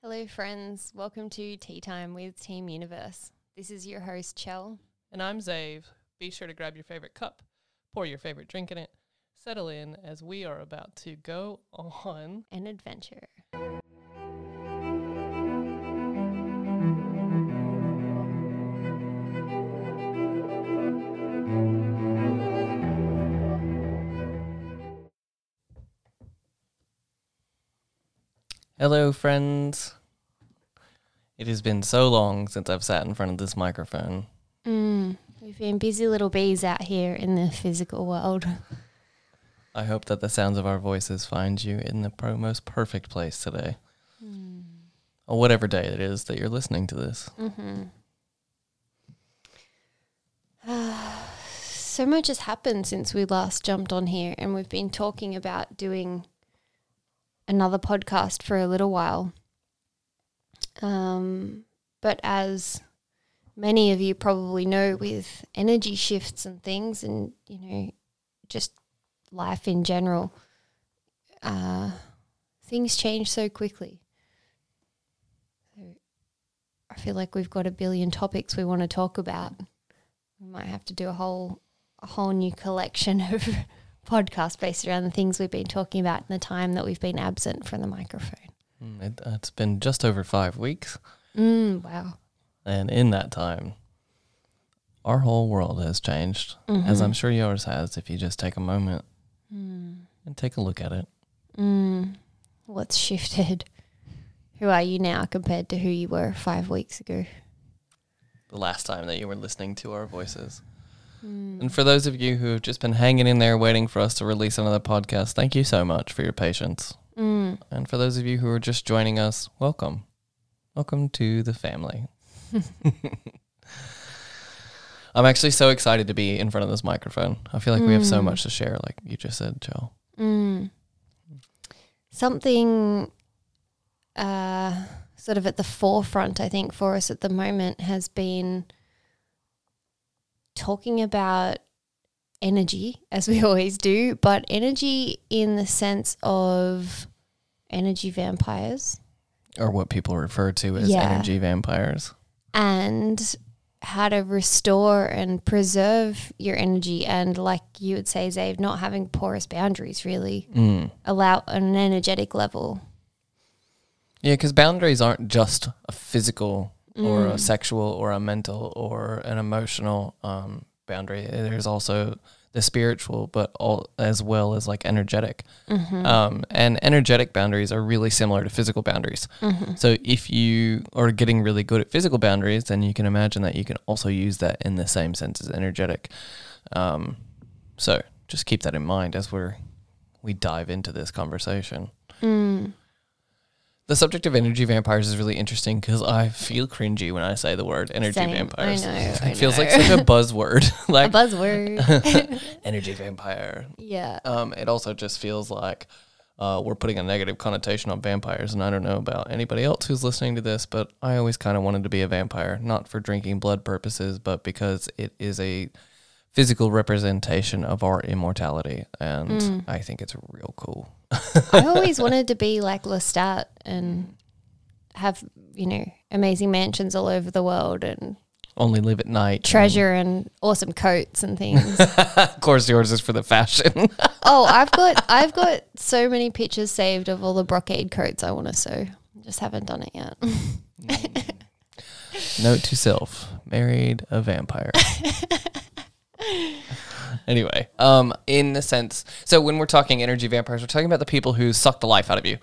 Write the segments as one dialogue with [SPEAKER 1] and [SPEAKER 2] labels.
[SPEAKER 1] Hello, friends. Welcome to Tea Time with Team Universe. This is your host, Chell.
[SPEAKER 2] And I'm Zave. Be sure to grab your favorite cup, pour your favorite drink in it, settle in as we are about to go on
[SPEAKER 1] an adventure.
[SPEAKER 2] Hello, friends. It has been so long since I've sat in front of this microphone.
[SPEAKER 1] Mm, we've been busy little bees out here in the physical world.
[SPEAKER 2] I hope that the sounds of our voices find you in the pro- most perfect place today.
[SPEAKER 1] Mm.
[SPEAKER 2] Or whatever day it is that you're listening to this.
[SPEAKER 1] Mm-hmm. so much has happened since we last jumped on here, and we've been talking about doing another podcast for a little while. Um, but as many of you probably know, with energy shifts and things, and you know, just life in general, uh, things change so quickly. So I feel like we've got a billion topics we want to talk about. We might have to do a whole a whole new collection of podcast based around the things we've been talking about in the time that we've been absent from the microphone.
[SPEAKER 2] Mm, It, it's been just over five weeks.
[SPEAKER 1] Mm, wow.
[SPEAKER 2] And in that time, our whole world has changed, as I'm sure yours has, if you just take a moment
[SPEAKER 1] Mm.
[SPEAKER 2] and take a look at it.
[SPEAKER 1] Mm. What's shifted? Who are you now compared to who you were five weeks ago?
[SPEAKER 2] The last time that you were listening to our voices.
[SPEAKER 1] Mm.
[SPEAKER 2] And for those of you who have just been hanging in there waiting for us to release another podcast, thank you so much for your patience.
[SPEAKER 1] Mm.
[SPEAKER 2] And for those of you who are just joining us, welcome. Welcome to the family. I'm actually so excited to be in front of this microphone. I feel like we have so
[SPEAKER 1] Mm.
[SPEAKER 2] much to share, like you just said, Joe.
[SPEAKER 1] Mm. Something uh, sort of at the forefront, I think, for us at the moment has been talking about energy, as we always do, but energy in the sense of energy vampires
[SPEAKER 2] Or what people refer to as
[SPEAKER 1] Yeah.
[SPEAKER 2] energy vampires.
[SPEAKER 1] and how to restore and preserve your energy. And, like you would say, Zave, not having porous boundaries really
[SPEAKER 2] Mm.
[SPEAKER 1] allow on an energetic level.
[SPEAKER 2] Yeah, because boundaries aren't just a physical or a
[SPEAKER 1] Mm.
[SPEAKER 2] sexual or a mental or an emotional um, boundary. There's also the spiritual, but all as well as like energetic.
[SPEAKER 1] Mm-hmm.
[SPEAKER 2] Um, and energetic boundaries are really similar to physical boundaries.
[SPEAKER 1] Mm-hmm.
[SPEAKER 2] So if you are getting really good at physical boundaries, then you can imagine that you can also use that in the same sense as energetic. Um, so just keep that in mind as we're we dive into this conversation.
[SPEAKER 1] Mm.
[SPEAKER 2] The subject of energy vampires is really interesting because I feel cringy when I say the word energy
[SPEAKER 1] Same. I
[SPEAKER 2] vampires.
[SPEAKER 1] know,
[SPEAKER 2] it
[SPEAKER 1] I
[SPEAKER 2] feels like such a buzzword,
[SPEAKER 1] A
[SPEAKER 2] like
[SPEAKER 1] buzzword.
[SPEAKER 2] energy vampire.
[SPEAKER 1] yeah.
[SPEAKER 2] Um, it also just feels like uh, we're putting a negative connotation on vampires, and I don't know about anybody else who's listening to this, but I always kind of wanted to be a vampire, not for drinking blood purposes, but because it is a physical representation of our immortality, and
[SPEAKER 1] Mm.
[SPEAKER 2] I think it's real cool.
[SPEAKER 1] I always wanted to be like Lestat and have, you know, amazing mansions all over the world and
[SPEAKER 2] Only live at night.
[SPEAKER 1] treasure and awesome coats and things.
[SPEAKER 2] of course, yours is for the fashion.
[SPEAKER 1] oh, I've got I've got so many pictures saved of all the brocade coats I want to sew. Just haven't done it yet.
[SPEAKER 2] Note to self: married a vampire. anyway, um, in the sense, so when we're talking energy vampires, we're talking about the people who suck the life out of you,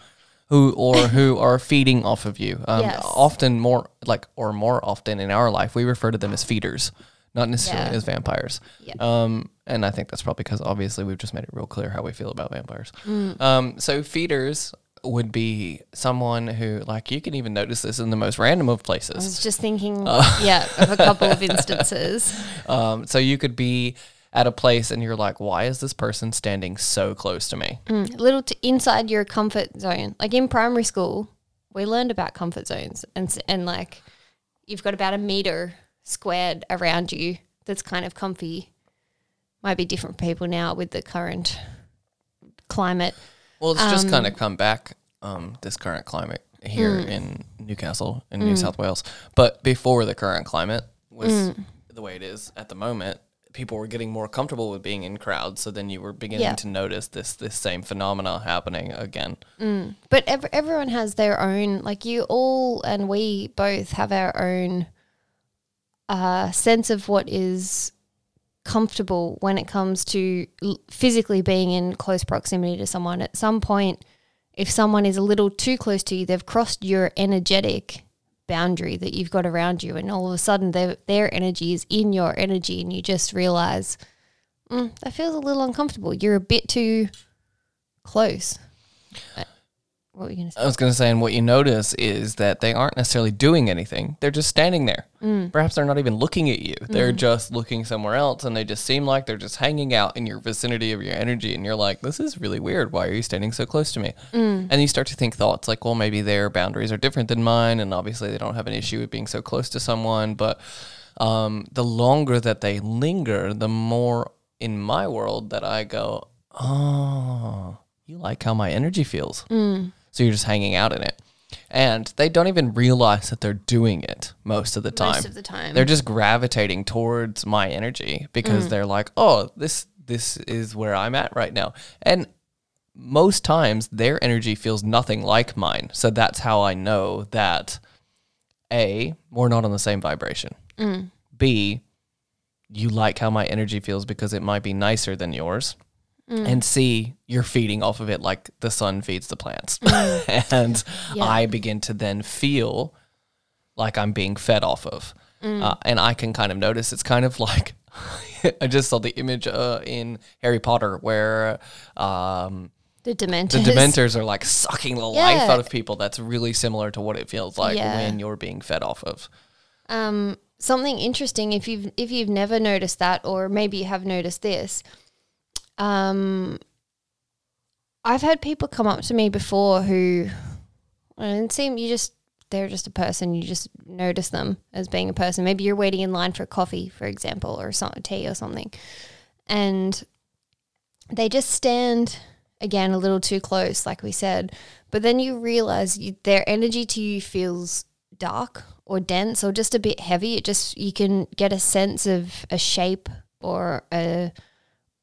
[SPEAKER 2] who or who are feeding off of you. Um,
[SPEAKER 1] Yes.
[SPEAKER 2] Often more like, or more often in our life, we refer to them as feeders, not necessarily
[SPEAKER 1] Yeah.
[SPEAKER 2] as vampires.
[SPEAKER 1] Yeah.
[SPEAKER 2] Um, and I think that's probably because obviously we've just made it real clear how we feel about vampires.
[SPEAKER 1] Mm.
[SPEAKER 2] Um, so feeders would be someone who, like, you can even notice this in the most random of places.
[SPEAKER 1] I was just thinking,
[SPEAKER 2] Uh.
[SPEAKER 1] yeah, of a couple of instances.
[SPEAKER 2] Um, so you could be at a place and you're like, why is this person standing so close to me?
[SPEAKER 1] Mm, little t- inside your comfort zone. Like in primary school, we learned about comfort zones and and like you've got about a meter squared around you that's kind of comfy. Might be different for people now with the current climate.
[SPEAKER 2] Well, it's just
[SPEAKER 1] Um,
[SPEAKER 2] kind of come back, um, this current climate here
[SPEAKER 1] Mm.
[SPEAKER 2] in Newcastle in New South Wales. But before the current climate was the way it is at the moment, people were getting more comfortable with being in crowds. So then you were beginning
[SPEAKER 1] Yeah.
[SPEAKER 2] to notice this this same phenomena happening again.
[SPEAKER 1] But ev- everyone has their own, like you all and we both have our own uh, sense of what is comfortable when it comes to physically being in close proximity to someone. At some point, if someone is a little too close to you, they've crossed your energetic boundary that you've got around you, and all of a sudden their their energy is in your energy, and you just realize mm, that feels a little uncomfortable. You're a bit too close. What were you going to say?
[SPEAKER 2] I was going to say, and what you notice is that they aren't necessarily doing anything. They're just standing there. Mm. Perhaps they're not even looking at you. They're mm. just looking somewhere else, and they just seem like they're just hanging out in your vicinity of your energy. And you're like, this is really weird. Why are you standing so close to me? Mm. And you start to think thoughts like, well, maybe their boundaries are different than mine, and obviously they don't have an issue with being so close to someone. But um, the longer that they linger, the more in my world that I go, oh, you like how my energy feels. So you're just hanging out in it. And they don't even realize that they're doing it most of the time.
[SPEAKER 1] Most of the time.
[SPEAKER 2] They're just gravitating towards my energy because mm. they're like, "Oh, this this is where I'm at right now." And most times their energy feels nothing like mine. So that's how I know that A, we're not on the same vibration. Mm. B, you like how my energy feels because it might be nicer than yours. And see you're feeding off of it like the sun feeds the plants. and I begin to then feel like I'm being fed off of. Uh, and I can kind of notice it's kind of like I just saw the image uh, in Harry Potter where um,
[SPEAKER 1] the Dementors.
[SPEAKER 2] the Dementors are like sucking the life out of people. That's really similar to what it feels like
[SPEAKER 1] Yeah.
[SPEAKER 2] when you're being fed off of.
[SPEAKER 1] Um, something interesting if you've if you've never noticed that, or maybe you have noticed this. Um, I've had people come up to me before who, and seem you just they're just a person. You just notice them as being a person. Maybe you're waiting in line for a coffee, for example, or some tea or something, and they just stand again a little too close, like we said. But then you realize you, their energy to you feels dark or dense or just a bit heavy. It just you can get a sense of a shape or a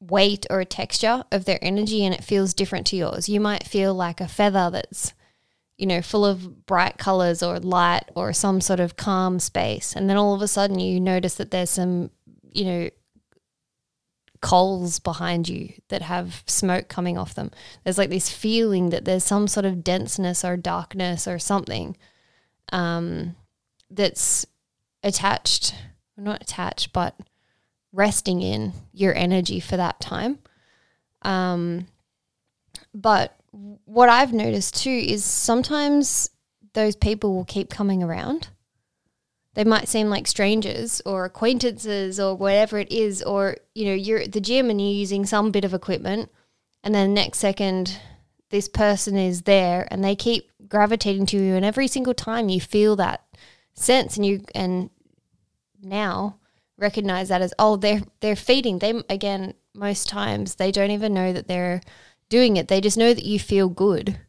[SPEAKER 1] weight or a texture of their energy, and it feels different to yours. You might feel like a feather that's you know, full of bright colors or light or some sort of calm space. And then all of a sudden you notice that there's some, you know, coals behind you that have smoke coming off them. There's like this feeling that there's some sort of denseness or darkness or something um, that's attached, not attached, but resting in your energy for that time. Um, but what I've noticed too is sometimes those people will keep coming around. They might seem like strangers or acquaintances or whatever it is, or you know, you're at the gym and you're using some bit of equipment, and then next second, this person is there and they keep gravitating to you, and every single time you feel that sense, and you and now recognize that as oh they're they're feeding them again. Most times they don't even know that they're doing it. They just know that you feel good.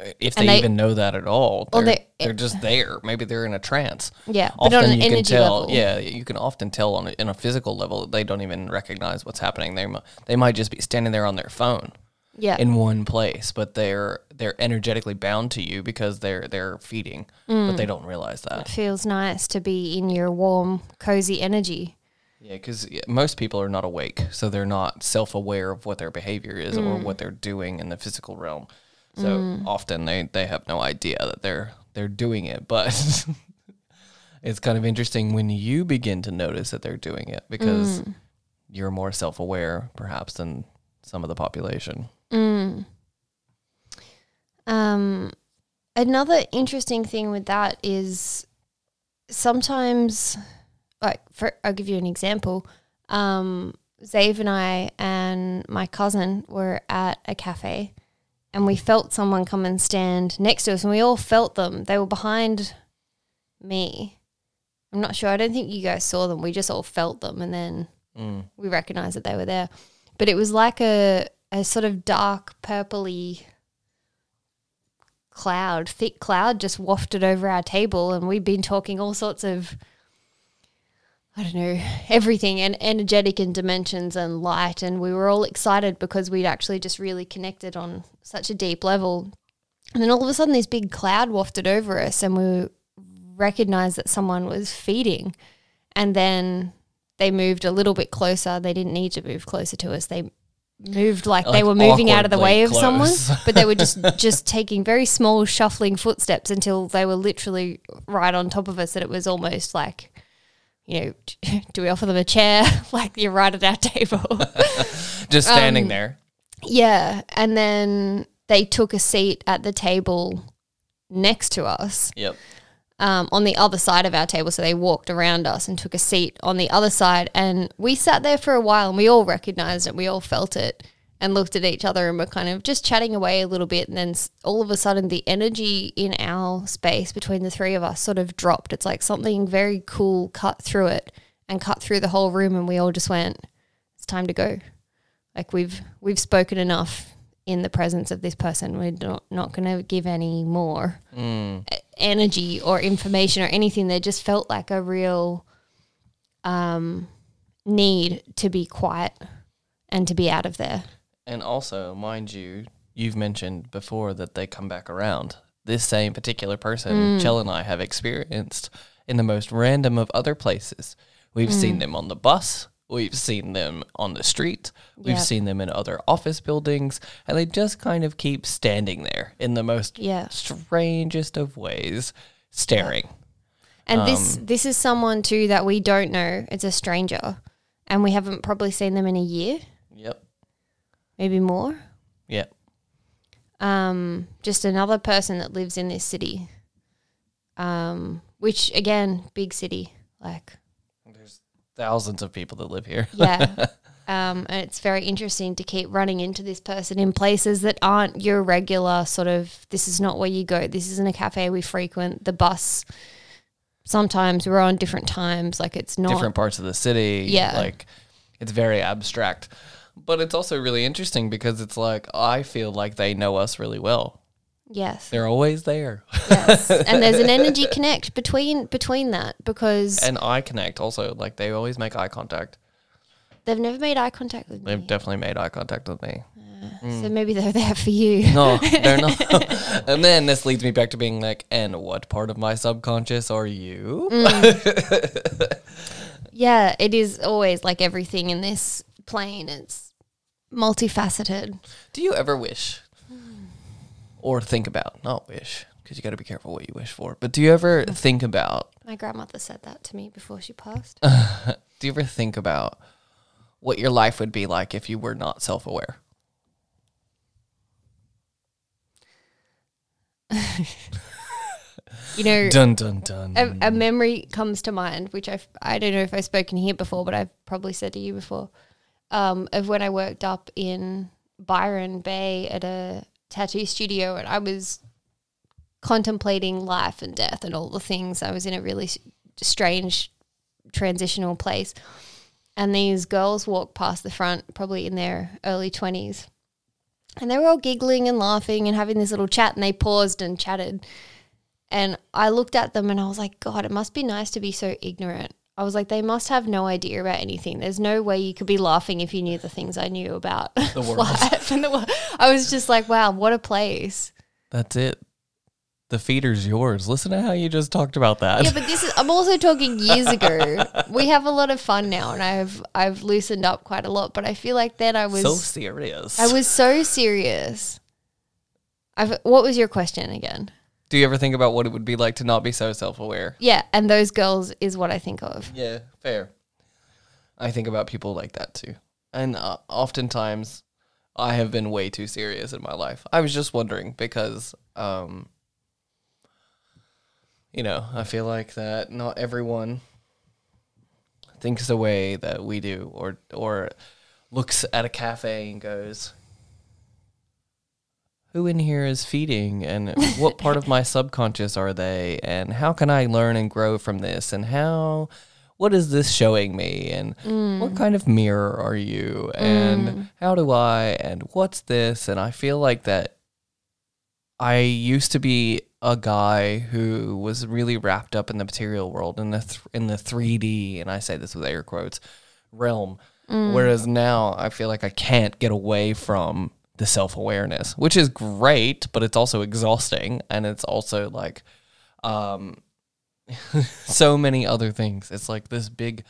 [SPEAKER 2] Uh, if they,
[SPEAKER 1] they-
[SPEAKER 2] even know that at all, they're,
[SPEAKER 1] they-
[SPEAKER 2] they're just there. Maybe they're in a trance.
[SPEAKER 1] Yeah, but on an
[SPEAKER 2] you can tell.
[SPEAKER 1] level.
[SPEAKER 2] Yeah, you can often tell on a, in a physical level that they don't even recognize what's happening. They they might just be standing there on their phone
[SPEAKER 1] Yeah.
[SPEAKER 2] in one place, but they're they're energetically bound to you because they're they're feeding, but
[SPEAKER 1] Mm.
[SPEAKER 2] they don't realize that.
[SPEAKER 1] it feels nice to be in your warm, cozy energy.
[SPEAKER 2] Yeah, because most people are not awake, so they're not self aware of what their behavior is or
[SPEAKER 1] Mm.
[SPEAKER 2] what they're doing in the physical realm. So often they, they have no idea that they're they're doing it, but it's kind of interesting when you begin to notice that they're doing it because
[SPEAKER 1] Mm.
[SPEAKER 2] you're more self aware, perhaps, than some of the population.
[SPEAKER 1] Um, another interesting thing with that is sometimes, like, for I'll give you an example. Um, Zave and I and my cousin were at a cafe, and we felt someone come and stand next to us, and we all felt them. They were behind me. I'm not sure. I don't think you guys saw them. We just all felt them, and then
[SPEAKER 2] Mm.
[SPEAKER 1] we recognized that they were there. But it was like a a sort of dark purpley cloud, thick cloud, just wafted over our table, and we'd been talking all sorts of. I don't know, everything and energetic and dimensions and light. And we were all excited because we'd actually just really connected on such a deep level. And then all of a sudden, this big cloud wafted over us, and we recognized that someone was feeding. And then they moved a little bit closer. They didn't need to move closer to us. They moved like, they were moving out of the way of someone, but they were just just taking very small shuffling footsteps until they were literally right on top of us. That it was almost like, you know, do we offer them a chair? like you're right at our table.
[SPEAKER 2] Just standing
[SPEAKER 1] Um,
[SPEAKER 2] there.
[SPEAKER 1] yeah, and then they took a seat at the table next to us
[SPEAKER 2] Yep.
[SPEAKER 1] Um, on the other side of our table. So they walked around us and took a seat on the other side. And we sat there for a while and we all recognized it. We all felt it and looked at each other and were kind of just chatting away a little bit. And then all of a sudden, the energy in our space between the three of us sort of dropped. It's like something very cool cut through it and cut through the whole room. And we all just went, it's time to go. Like we've we've spoken enough in the presence of this person. We're not, not going to give any more
[SPEAKER 2] Mm.
[SPEAKER 1] Energy or information or anything. There just felt like a real um, need to be quiet and to be out of there.
[SPEAKER 2] And also, mind you, you've mentioned before that they come back around. This same particular person,
[SPEAKER 1] Mm.
[SPEAKER 2] Chell and I have experienced in the most random of other places. We've
[SPEAKER 1] Mm.
[SPEAKER 2] seen them on the bus. We've seen them on the street. We've
[SPEAKER 1] Yep.
[SPEAKER 2] seen them in other office buildings. And they just kind of keep standing there in the most
[SPEAKER 1] Yeah.
[SPEAKER 2] strangest of ways, staring.
[SPEAKER 1] And this
[SPEAKER 2] Um,
[SPEAKER 1] this is someone too that we don't know. It's a stranger, and we haven't probably seen them in a year,
[SPEAKER 2] Yep.
[SPEAKER 1] maybe more.
[SPEAKER 2] Yep.
[SPEAKER 1] Um, just another person that lives in this city. Um, which again, big city, like
[SPEAKER 2] thousands of people that live here.
[SPEAKER 1] Yeah. um, and it's very interesting to keep running into this person in places that aren't your regular sort of, this is not where you go. This isn't a cafe we frequent. The bus, sometimes we're on different times. Like it's not.
[SPEAKER 2] different parts of the city.
[SPEAKER 1] Yeah.
[SPEAKER 2] Like it's very abstract. But it's also really interesting because it's like I feel like they know us really well.
[SPEAKER 1] Yes.
[SPEAKER 2] They're always there.
[SPEAKER 1] yes. And there's an energy connect between between that because
[SPEAKER 2] And eye connect also. Like they always make eye contact.
[SPEAKER 1] they've never made eye contact with me.
[SPEAKER 2] They've
[SPEAKER 1] me.
[SPEAKER 2] definitely made eye contact with me.
[SPEAKER 1] Ah, so mm. maybe they're there for you.
[SPEAKER 2] No, they're not. and then this leads me back to being like, and what part of my subconscious are you? Mm.
[SPEAKER 1] Yeah, it is always like everything in this plane. It's multifaceted.
[SPEAKER 2] Do you ever wish or think about, not wish, because you got to be careful what you wish for, but do you ever think about
[SPEAKER 1] My grandmother said that to me before she passed.
[SPEAKER 2] Do you ever think about what your life would be like if you were not self aware?
[SPEAKER 1] You know,
[SPEAKER 2] Dun dun dun.
[SPEAKER 1] a, a memory comes to mind, which I I don't know if I've spoken here before, but I've probably said to you before, um, of when I worked up in Byron Bay at a tattoo studio, and I was contemplating life and death and all the things. I was in a really strange transitional place, and these girls walked past the front, probably in their early twenties, and they were all giggling and laughing and having this little chat, and they paused and chatted. And I looked at them and I was like, God, it must be nice to be so ignorant. I was like, they must have no idea about anything. There's no way you could be laughing if you knew the things I knew about
[SPEAKER 2] The world.
[SPEAKER 1] life and the world. I was just like, wow, what a place.
[SPEAKER 2] That's it. The feeder's yours. Listen to how you just talked about that.
[SPEAKER 1] Yeah, but this is I'm also talking years ago. We have a lot of fun now and I've I've loosened up quite a lot, but I feel like then I was
[SPEAKER 2] so serious.
[SPEAKER 1] I was so serious. I've, what was your question again?
[SPEAKER 2] Do you ever think about what it would be like to not be so self aware?
[SPEAKER 1] Yeah, and those girls is what I think of.
[SPEAKER 2] Yeah, fair. I think about people like that too. And uh, oftentimes I have been way too serious in my life. I was just wondering because um you know, I feel like that not everyone thinks the way that we do or or looks at a cafe and goes who in here is feeding? And what part of my subconscious are they? And how can I learn and grow from this? And how what is this showing me? And mm. what kind of mirror are you? And mm. how do I and what's this? And I feel like that I used to be a guy who was really wrapped up in the material world in the th- in the 3D and I say this with air quotes realm. Mm. Whereas now I feel like I can't get away from the self-awareness which is great but it's also exhausting and it's also like um so many other things. It's like this big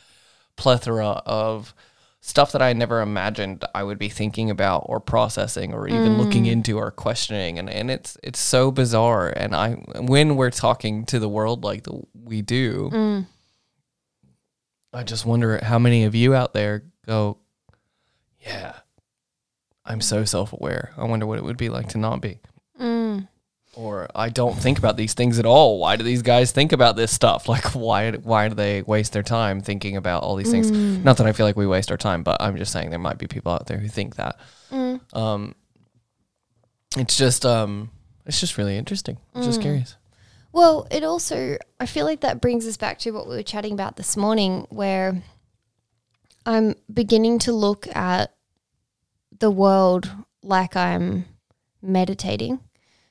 [SPEAKER 2] plethora of stuff that I never imagined I would be thinking about or processing or even looking into or questioning and, and it's it's so bizarre and I when we're talking to the world like the, we do I just wonder how many of you out there go yeah I'm so self-aware I wonder what it would be like to not be
[SPEAKER 1] Mm.
[SPEAKER 2] or I don't think about these things at all. Why do these guys think about this stuff? Like, why why do they waste their time thinking about all these things? Not that I feel like we waste our time, but I'm just saying there might be people out there who think that. Um, it's just um, it's just really interesting. I'm just curious.
[SPEAKER 1] Well, it also, I feel like that brings us back to what we were chatting about this morning, where I'm beginning to look at the world like I'm meditating.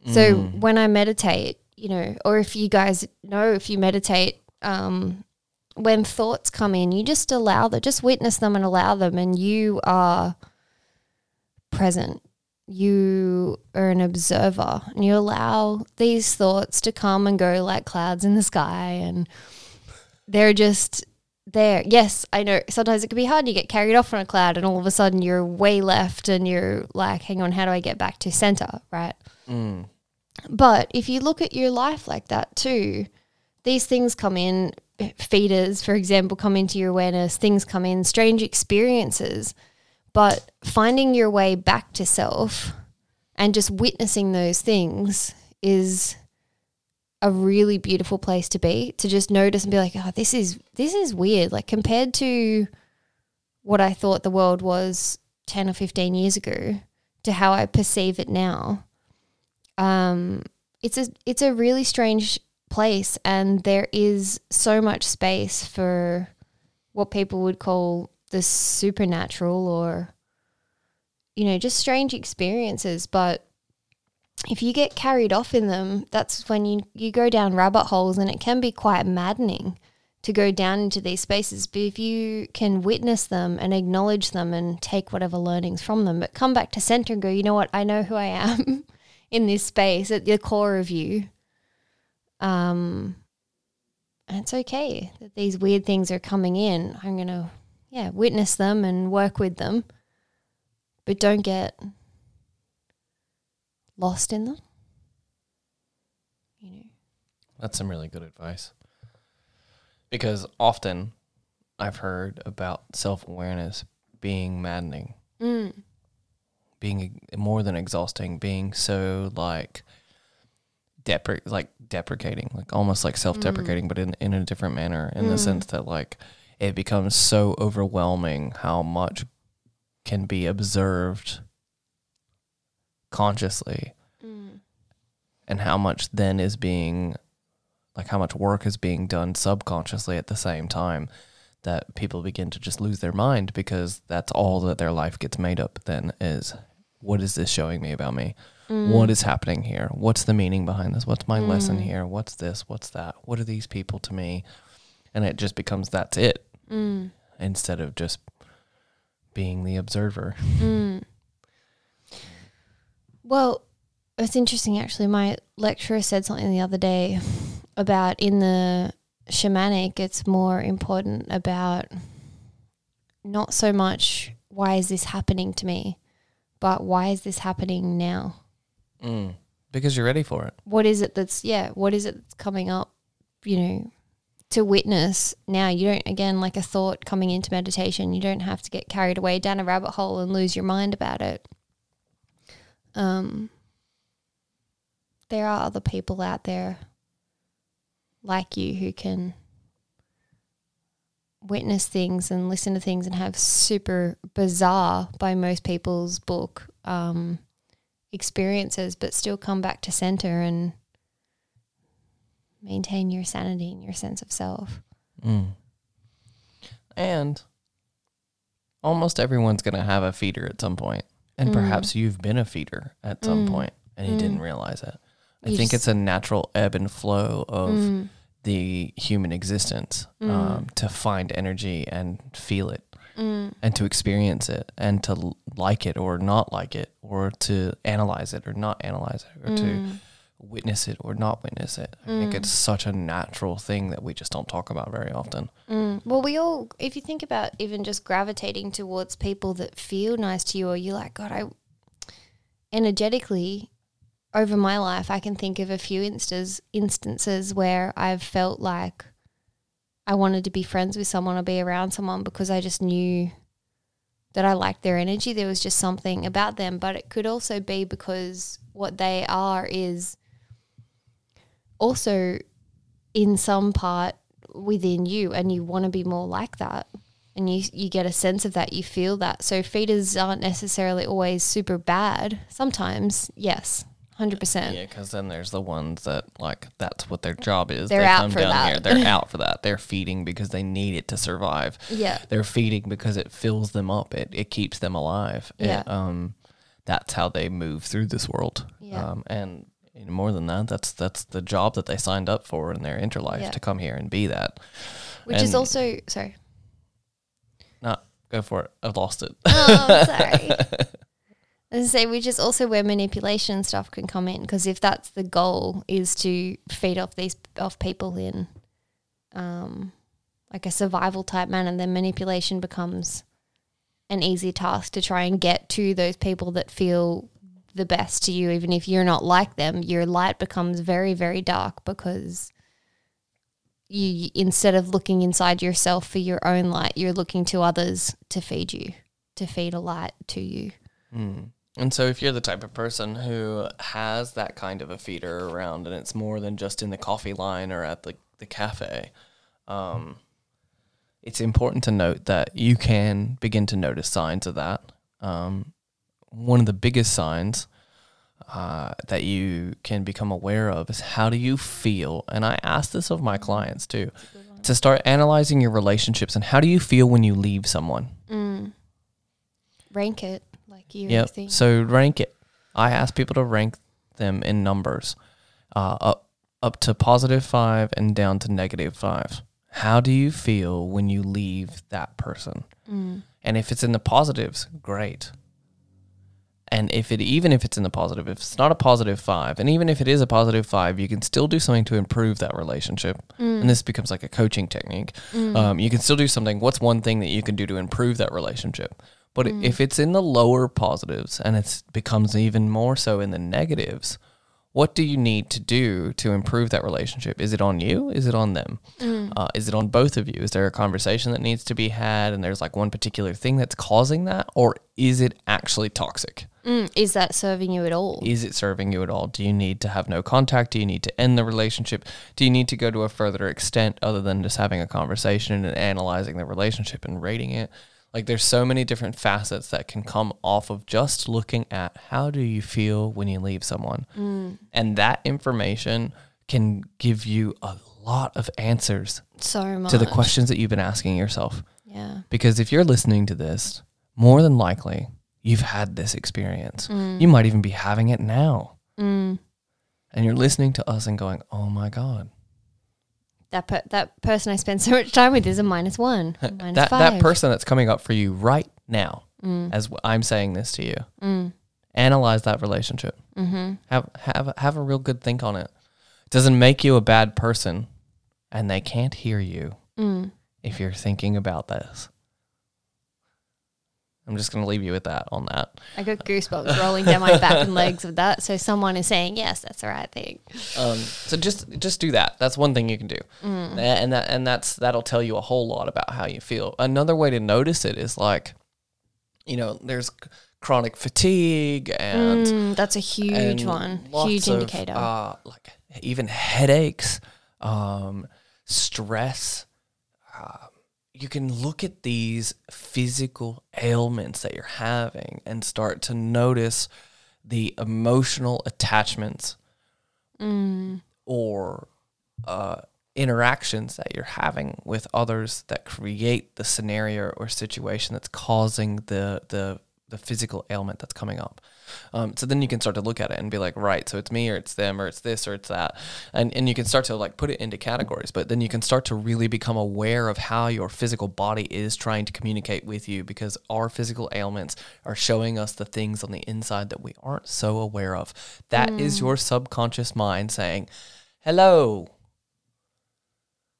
[SPEAKER 1] So when I meditate, you know, or if you guys know if you meditate, um, when thoughts come in, you just allow them, just witness them and allow them, and you are present. You are an observer, and you allow these thoughts to come and go like clouds in the sky, and they're just there. Yes, I know. Sometimes it can be hard. You get carried off on a cloud, and all of a sudden you're way left, and you're like, "Hang on, how do I get back to center?" Right?
[SPEAKER 2] Mm.
[SPEAKER 1] But if you look at your life like that too, these things come in, feeders, for example, come into your awareness, things come in, strange experiences. But finding your way back to self and just witnessing those things is a really beautiful place to be to just notice and be like oh this is this is weird like compared to what i thought the world was 10 or 15 years ago to how i perceive it now um, it's a it's a really strange place, and there is so much space for what people would call the supernatural, or you know, just strange experiences. But if you get carried off in them, that's when you you go down rabbit holes, and it can be quite maddening to go down into these spaces. But if you can witness them and acknowledge them and take whatever learnings from them, but come back to center and go, you know what, I know who I am. in this space at the core of you. Um, and it's okay that these weird things are coming in. I'm going to, yeah, witness them and work with them, but don't get lost in them. You know,
[SPEAKER 2] That's some really good advice. Because often I've heard about self awareness being maddening,
[SPEAKER 1] mm,
[SPEAKER 2] being more than exhausting, being so like depre- like deprecating, like almost like self deprecating, but in, in a different manner, in the sense that like it becomes so overwhelming how much can be observed consciously.
[SPEAKER 1] Mm,
[SPEAKER 2] and how much then is being like how much work is being done subconsciously at the same time that people begin to just lose their mind because that's all that their life gets made up then is what is this showing me about me? What is happening here? What's the meaning behind this? What's my lesson here? What's this? What's that? What are these people to me? And it just becomes that's it.
[SPEAKER 1] Mm,
[SPEAKER 2] instead of just being the observer.
[SPEAKER 1] Mm. Well, it's interesting actually. My lecturer said something the other day about in the shamanic, it's more important about not so much why is this happening to me, but why is this happening now?
[SPEAKER 2] mm. because you're ready for it
[SPEAKER 1] What is it that's, yeah, what is it that's coming up, you know, to witness now? You don't, again, like a thought coming into meditation, you don't have to get carried away down a rabbit hole and lose your mind about it. Um, there are other people out there like you who can witness things and listen to things and have super bizarre by most people's book um, experiences but still come back to center and maintain your sanity and your sense of self
[SPEAKER 2] Mm. And almost everyone's going to have a feeder at some point. And
[SPEAKER 1] Mm.
[SPEAKER 2] perhaps you've been a feeder at some
[SPEAKER 1] Mm.
[SPEAKER 2] point and you
[SPEAKER 1] Mm.
[SPEAKER 2] didn't realize it. I
[SPEAKER 1] You
[SPEAKER 2] think
[SPEAKER 1] just-
[SPEAKER 2] it's a natural ebb and flow of
[SPEAKER 1] Mm.
[SPEAKER 2] the human existence um, to find energy and feel it
[SPEAKER 1] Mm.
[SPEAKER 2] and to experience it and to like it or not like it or to analyze it or not analyze it or to
[SPEAKER 1] Mm.
[SPEAKER 2] Witness it or not witness it. I think it's such a natural thing that we just don't talk about very often.
[SPEAKER 1] Mm. Well, we all, if you think about even just gravitating towards people that feel nice to you, or you're like, God, I energetically over my life, I can think of a few instances instances where I've felt like I wanted to be friends with someone or be around someone because I just knew that I liked their energy. There was just something about them, but it could also be because what they are is also in some part within you and you want to be more like that and you you get a sense of that you feel that so feeders aren't necessarily always super bad sometimes yes 100%
[SPEAKER 2] Yeah, because then there's the ones that like that's what their job is.
[SPEAKER 1] They're
[SPEAKER 2] they
[SPEAKER 1] out
[SPEAKER 2] come
[SPEAKER 1] for
[SPEAKER 2] down
[SPEAKER 1] that.
[SPEAKER 2] here. They're out for that. They're feeding because they need it to survive.
[SPEAKER 1] yeah
[SPEAKER 2] They're feeding because it fills them up. It it keeps them alive. It,
[SPEAKER 1] Yeah.
[SPEAKER 2] um, that's how they move through this world.
[SPEAKER 1] Yeah.
[SPEAKER 2] Um, and you know, more than that, that's that's the job that they signed up for in their interlife
[SPEAKER 1] Yeah.
[SPEAKER 2] to come here and be that.
[SPEAKER 1] which is also sorry
[SPEAKER 2] Not go for it. I've lost it.
[SPEAKER 1] oh sorry as I say, which is also where manipulation stuff can come in because if that's the goal is to feed off these off people in um, like a survival type manner, then manipulation becomes an easy task to try and get to those people that feel the best to you, even if you're not like them. Your light becomes very, very dark because you instead of looking inside yourself for your own light, you're looking to others to feed you, to feed a light to you.
[SPEAKER 2] Mm. And so, if you're the type of person who has that kind of a feeder around, and it's more than just in the coffee line or at the the cafe, um, it's important to note that you can begin to notice signs of that. Um, one of the biggest signs uh, that you can become aware of is how do you feel? And I ask this of my clients too, to start analyzing your relationships and how do you feel when you leave someone.
[SPEAKER 1] Mm. Rank it like you
[SPEAKER 2] Yep.
[SPEAKER 1] think.
[SPEAKER 2] So rank it. I ask people to rank them in numbers, uh, up up to positive five and down to negative five. How do you feel when you leave that person?
[SPEAKER 1] Mm.
[SPEAKER 2] And if it's in the positives, great. And if it even if it's in the positive, if it's not a positive five, and even if it is a positive five, you can still do something to improve that relationship.
[SPEAKER 1] Mm.
[SPEAKER 2] And this becomes like a coaching technique. Um, you can still do something. What's one thing that you can do to improve that relationship? But
[SPEAKER 1] Mm.
[SPEAKER 2] if it's in the lower positives and it becomes even more so in the negatives, what do you need to do to improve that relationship? Is it on you? Is it on them?
[SPEAKER 1] Mm.
[SPEAKER 2] Uh, is it on both of you? Is there a conversation that needs to be had and there's like one particular thing that's causing that? Or is it actually toxic?
[SPEAKER 1] Mm. Is that serving you at all?
[SPEAKER 2] Is it serving you at all? Do you need to have no contact? Do you need to end the relationship? Do you need to go to a further extent other than just having a conversation and analyzing the relationship and rating it? Like there's so many different facets that can come off of just looking at how do you feel when you leave someone.
[SPEAKER 1] Mm.
[SPEAKER 2] And that information can give you a lot of answers
[SPEAKER 1] So much.
[SPEAKER 2] to the questions that you've been asking yourself.
[SPEAKER 1] Yeah.
[SPEAKER 2] Because if you're listening to this, more than likely you've had this experience.
[SPEAKER 1] Mm.
[SPEAKER 2] You might even be having it now.
[SPEAKER 1] Mm.
[SPEAKER 2] And you're listening to us and going, oh my God.
[SPEAKER 1] That per- that person I spend so much time with is a minus one, a minus
[SPEAKER 2] that,
[SPEAKER 1] five.
[SPEAKER 2] that person that's coming up for you right now,
[SPEAKER 1] Mm.
[SPEAKER 2] as w- I'm saying this to you,
[SPEAKER 1] Mm.
[SPEAKER 2] analyze that relationship.
[SPEAKER 1] Mm-hmm.
[SPEAKER 2] Have, have, have a real good think on it. Doesn't make you a bad person, and they can't hear you
[SPEAKER 1] Mm.
[SPEAKER 2] if you're thinking about this. I'm just going to leave you with that on that.
[SPEAKER 1] I got goosebumps rolling down my back and legs with that. So someone is saying, yes, that's the right thing.
[SPEAKER 2] Um, so just just do that. That's one thing you can do,
[SPEAKER 1] Mm.
[SPEAKER 2] And that and that's that'll tell you a whole lot about how you feel. Another way to notice it is like, you know, there's chronic fatigue and
[SPEAKER 1] Mm, that's a huge one. Huge
[SPEAKER 2] of,
[SPEAKER 1] indicator.
[SPEAKER 2] Uh, like even headaches, um, stress. Uh, you can look at these physical ailments that you're having and start to notice the emotional attachments
[SPEAKER 1] mm.
[SPEAKER 2] or uh, interactions that you're having with others that create the scenario or situation that's causing the the the physical ailment that's coming up. Um, so then you can start to look at it and be like, right, so it's me or it's them or it's this or it's that. And, and you can start to like put it into categories, but then you can start to really become aware of how your physical body is trying to communicate with you because our physical ailments are showing us the things on the inside that we aren't so aware of. That mm. is your subconscious mind saying, hello,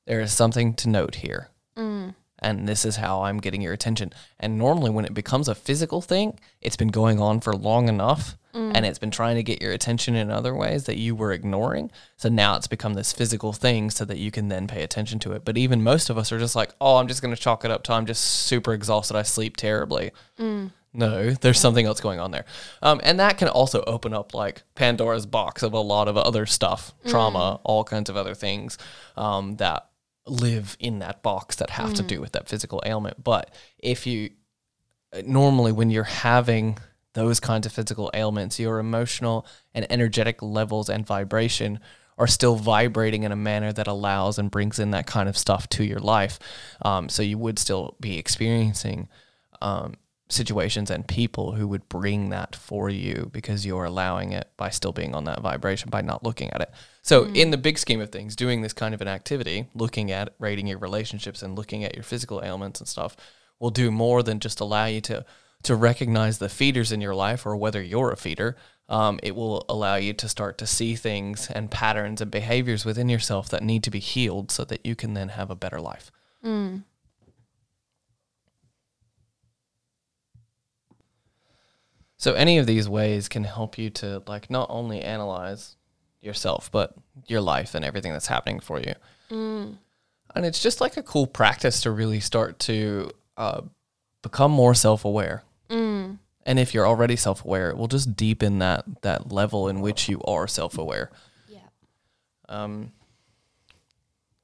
[SPEAKER 2] there is something to note here. Mm and this is how I'm getting your attention. And normally, when it becomes a physical thing, it's been going on for long enough mm. and it's been trying to get your attention in other ways that you were ignoring. So now it's become this physical thing so that you can then pay attention to it. But even most of us are just like, oh, I'm just going to chalk it up to I'm just super exhausted. I sleep terribly. Mm. No, there's something else going on there. Um, and that can also open up like Pandora's box of a lot of other stuff, trauma, mm. all kinds of other things um, that live in that box that have mm. to do mm. with that physical ailment. But if you normally, when you're having those kinds of physical ailments, your emotional and energetic levels and vibration are still vibrating in a manner that allows and brings in that kind of stuff to your life. Um, so you would still be experiencing um, situations and people who would bring that for you because you're allowing it by still being on that vibration by not looking at it. So, mm. in the big scheme of things, doing this kind of an activity, looking at rating your relationships and looking at your physical ailments and stuff, will do more than just allow you to to recognize the feeders in your life or whether you're a feeder. Um, it will allow you to start to see things and patterns and behaviors within yourself that need to be healed so that you can then have a better life. Mm. So any of these ways can help you to like not only analyze yourself, but your life and everything that's happening for you. Mm. And it's just like a cool practice to really start to uh, become more self aware. Mm. And if you're already self aware, it will just deepen that that level in which you are self aware. Yeah. Um.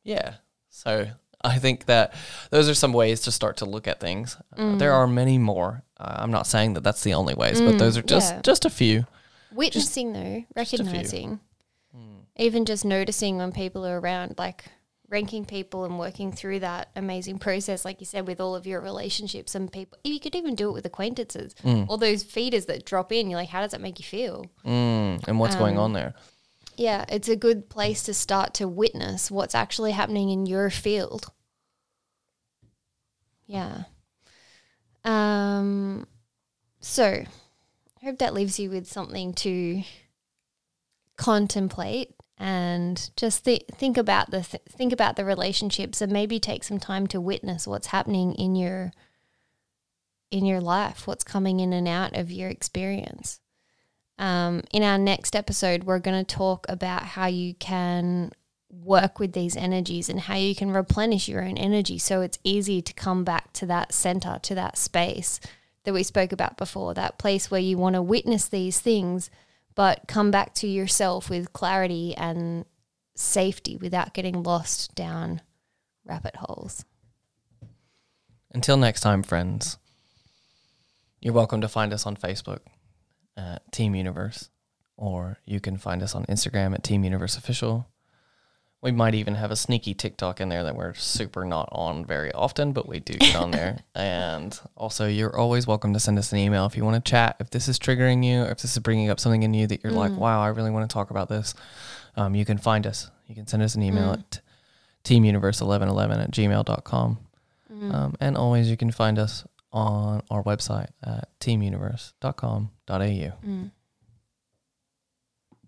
[SPEAKER 2] Yeah. So I think that those are some ways to start to look at things. Mm. Uh, there are many more. Uh, I'm not saying that that's the only ways, mm. but those are just yeah. just a few.
[SPEAKER 1] Witnessing just, though, recognizing. Even just noticing when people are around, like ranking people and working through that amazing process, like you said, with all of your relationships and people. You could even do it with acquaintances. Mm. All those feeders that drop in, you're like, how does that make you feel?
[SPEAKER 2] Mm. And what's um, going on there?
[SPEAKER 1] Yeah, it's a good place to start to witness what's actually happening in your field. Yeah. Um so I hope that leaves you with something to contemplate and just th- think about the th- think about the relationships and maybe take some time to witness what's happening in your in your life, what's coming in and out of your experience. Um, in our next episode, we're going to talk about how you can work with these energies and how you can replenish your own energy so it's easy to come back to that center, to that space that we spoke about before, that place where you want to witness these things, but come back to yourself with clarity and safety without getting lost down rabbit holes.
[SPEAKER 2] Until next time, friends, you're welcome to find us on Facebook at Team Universe, or you can find us on Instagram at Team Universe Official. We might even have a sneaky TikTok in there that we're super not on very often, but we do get on there. And also, you're always welcome to send us an email if you want to chat. If this is triggering you, or if this is bringing up something in you that you're mm. like, wow, I really want to talk about this, um, you can find us. You can send us an email mm. at teamuniverse1111 at gmail.com. Mm. Um, and always, you can find us on our website at teamuniverse.com.au. Mm.